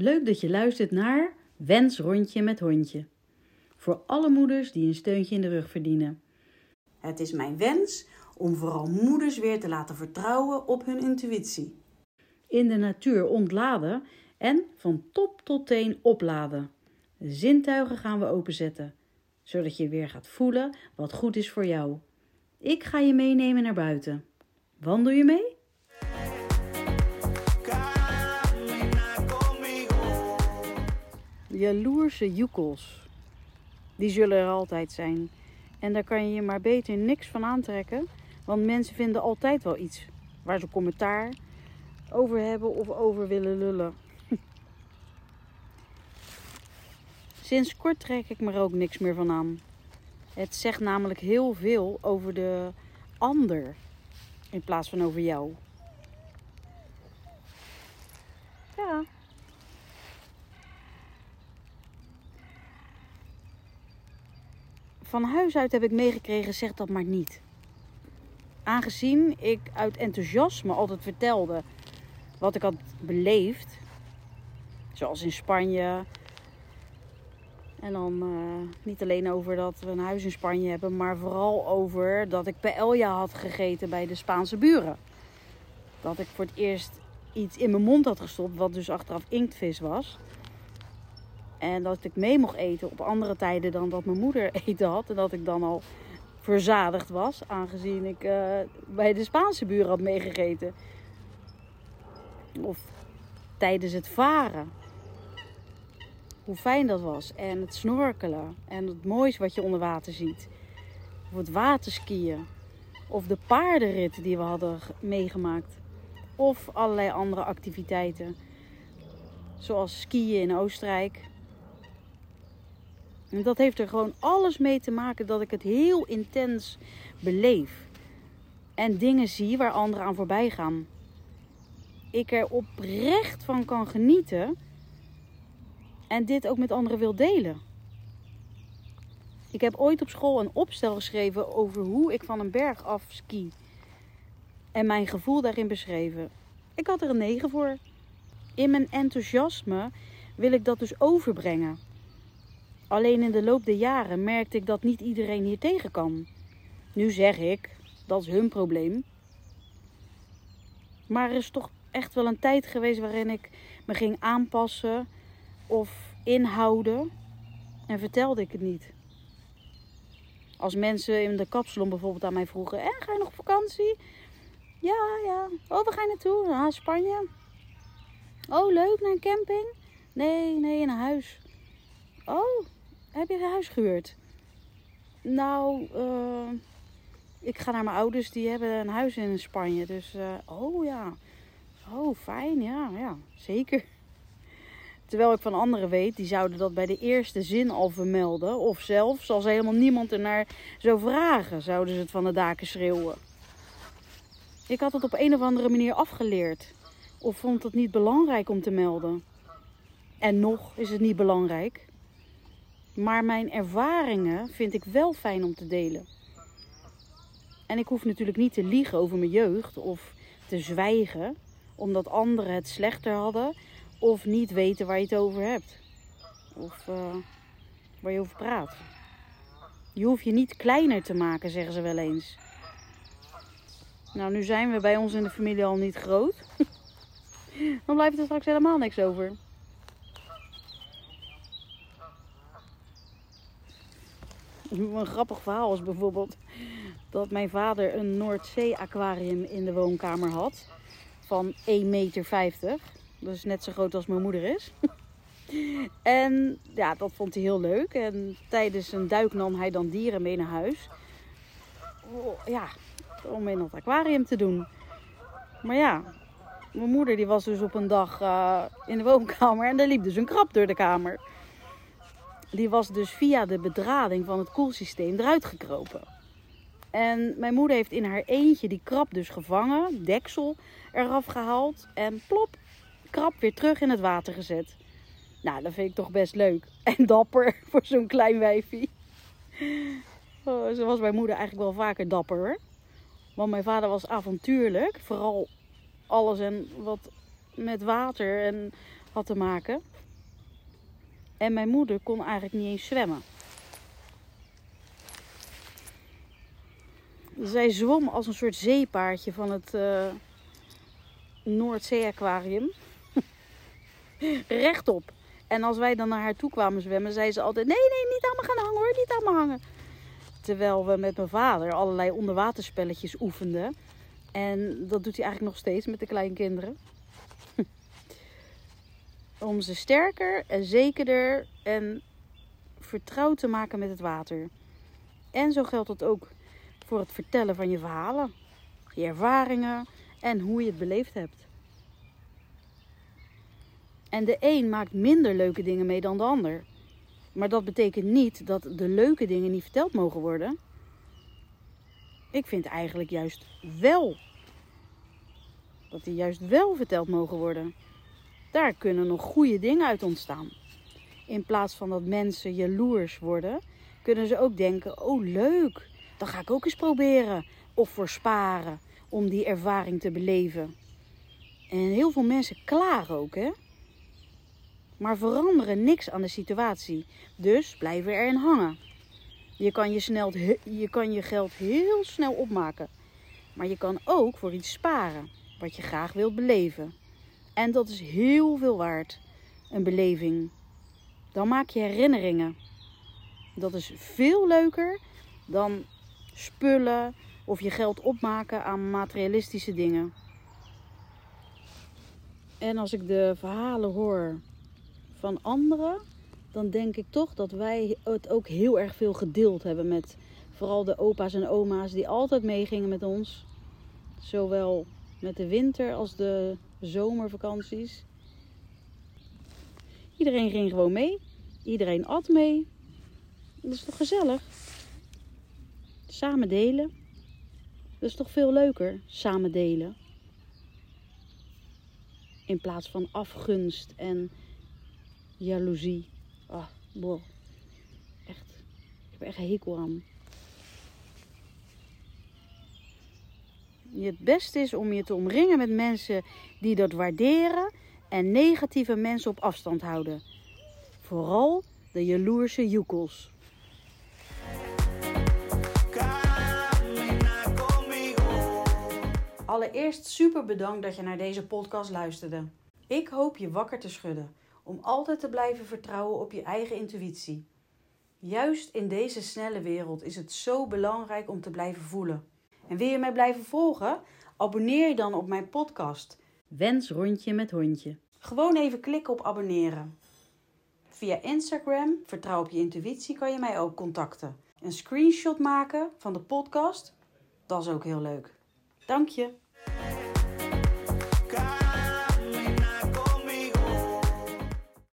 Leuk dat je luistert naar Wens Rondje met Hondje. Voor alle moeders die een steuntje in de rug verdienen. Het is mijn wens om vooral moeders weer te laten vertrouwen op hun intuïtie. In de natuur ontladen en van top tot teen opladen. De zintuigen gaan we openzetten, zodat je weer gaat voelen wat goed is voor jou. Ik ga je meenemen naar buiten. Wandel je mee? Jaloerse joekels. Die zullen er altijd zijn. En daar kan je je maar beter niks van aantrekken. Want mensen vinden altijd wel iets waar ze commentaar over hebben of over willen lullen. Sinds kort trek ik me er ook niks meer van aan. Het zegt namelijk heel veel over de ander in plaats van over jou. Van huis uit heb ik meegekregen, zeg dat maar niet. Aangezien ik uit enthousiasme altijd vertelde wat ik had beleefd, zoals in Spanje. En dan uh, niet alleen over dat we een huis in Spanje hebben, maar vooral over dat ik paella had gegeten bij de Spaanse buren. Dat ik voor het eerst iets in mijn mond had gestopt, wat dus achteraf inktvis was. En dat ik mee mocht eten op andere tijden dan dat mijn moeder eten had. En dat ik dan al verzadigd was, aangezien ik uh, bij de Spaanse buren had meegegeten. Of tijdens het varen. Hoe fijn dat was. En het snorkelen. En het moois wat je onder water ziet. Of het waterskiën. Of de paardenrit die we hadden meegemaakt. Of allerlei andere activiteiten. Zoals skiën in Oostenrijk. En dat heeft er gewoon alles mee te maken dat ik het heel intens beleef. En dingen zie waar anderen aan voorbij gaan. Ik er oprecht van kan genieten. En dit ook met anderen wil delen. Ik heb ooit op school een opstel geschreven over hoe ik van een berg af ski. En mijn gevoel daarin beschreven. Ik had er een 9 voor. In mijn enthousiasme wil ik dat dus overbrengen. Alleen in de loop der jaren merkte ik dat niet iedereen hier tegen kan. Nu zeg ik, dat is hun probleem. Maar er is toch echt wel een tijd geweest waarin ik me ging aanpassen of inhouden en vertelde ik het niet. Als mensen in de kapsalon bijvoorbeeld aan mij vroegen: En ga je nog op vakantie? Ja, ja. Oh, waar ga je naartoe? Naar Spanje. Oh, leuk, naar een camping? Nee, nee, een huis. Oh, heb je een huis gehuurd? Nou, uh, ik ga naar mijn ouders, die hebben een huis in Spanje. Dus, uh, oh ja. Oh, fijn, ja, ja, zeker. Terwijl ik van anderen weet, die zouden dat bij de eerste zin al vermelden. Of zelfs, als helemaal niemand er naar zou vragen, zouden ze het van de daken schreeuwen. Ik had het op een of andere manier afgeleerd. Of vond het niet belangrijk om te melden. En nog is het niet belangrijk. Maar mijn ervaringen vind ik wel fijn om te delen. En ik hoef natuurlijk niet te liegen over mijn jeugd of te zwijgen omdat anderen het slechter hadden of niet weten waar je het over hebt. Of uh, waar je over praat. Je hoeft je niet kleiner te maken, zeggen ze wel eens. Nou, nu zijn we bij ons in de familie al niet groot. Dan blijft er straks helemaal niks over. Een grappig verhaal is bijvoorbeeld dat mijn vader een Noordzee-aquarium in de woonkamer had. Van 1,50 meter. Dat is net zo groot als mijn moeder is. en ja, dat vond hij heel leuk. En tijdens een duik nam hij dan dieren mee naar huis. Oh, ja, om in het aquarium te doen. Maar ja, mijn moeder die was dus op een dag uh, in de woonkamer en er liep dus een krab door de kamer. Die was dus via de bedrading van het koelsysteem eruit gekropen. En mijn moeder heeft in haar eentje die krab dus gevangen, deksel eraf gehaald en plop, krab weer terug in het water gezet. Nou, dat vind ik toch best leuk. En dapper voor zo'n klein wijfie. Oh, zo was mijn moeder eigenlijk wel vaker dapper. Want mijn vader was avontuurlijk. Vooral alles en wat met water. En had te maken. En mijn moeder kon eigenlijk niet eens zwemmen. Zij zwom als een soort zeepaardje van het uh, Noordzee-aquarium. Rechtop. En als wij dan naar haar toe kwamen zwemmen, zei ze altijd: Nee, nee, niet aan me gaan hangen hoor, niet aan me hangen. Terwijl we met mijn vader allerlei onderwaterspelletjes oefenden. En dat doet hij eigenlijk nog steeds met de kleinkinderen. Om ze sterker en zekerder en vertrouwd te maken met het water. En zo geldt dat ook voor het vertellen van je verhalen, je ervaringen en hoe je het beleefd hebt. En de een maakt minder leuke dingen mee dan de ander. Maar dat betekent niet dat de leuke dingen niet verteld mogen worden. Ik vind eigenlijk juist wel dat die juist wel verteld mogen worden. Daar kunnen nog goede dingen uit ontstaan. In plaats van dat mensen jaloers worden, kunnen ze ook denken: oh leuk, dan ga ik ook eens proberen. Of voor sparen om die ervaring te beleven. En heel veel mensen klagen ook, hè? Maar veranderen niks aan de situatie. Dus blijven erin hangen. Je kan je, snel, je kan je geld heel snel opmaken. Maar je kan ook voor iets sparen wat je graag wilt beleven. En dat is heel veel waard, een beleving. Dan maak je herinneringen. Dat is veel leuker dan spullen of je geld opmaken aan materialistische dingen. En als ik de verhalen hoor van anderen, dan denk ik toch dat wij het ook heel erg veel gedeeld hebben met vooral de opa's en oma's die altijd meegingen met ons. Zowel met de winter als de zomervakanties. Iedereen ging gewoon mee. Iedereen at mee. Dat is toch gezellig? Samen delen. Dat is toch veel leuker, samen delen. In plaats van afgunst en jaloezie. Ah, boh. Echt. Ik heb er echt hekel aan. Het beste is om je te omringen met mensen die dat waarderen en negatieve mensen op afstand houden. Vooral de jaloerse joekels. Allereerst super bedankt dat je naar deze podcast luisterde. Ik hoop je wakker te schudden om altijd te blijven vertrouwen op je eigen intuïtie. Juist in deze snelle wereld is het zo belangrijk om te blijven voelen. En wil je mij blijven volgen? Abonneer je dan op mijn podcast. Wens rondje met hondje. Gewoon even klikken op abonneren. Via Instagram, vertrouw op je intuïtie, kan je mij ook contacten. Een screenshot maken van de podcast, dat is ook heel leuk. Dank je.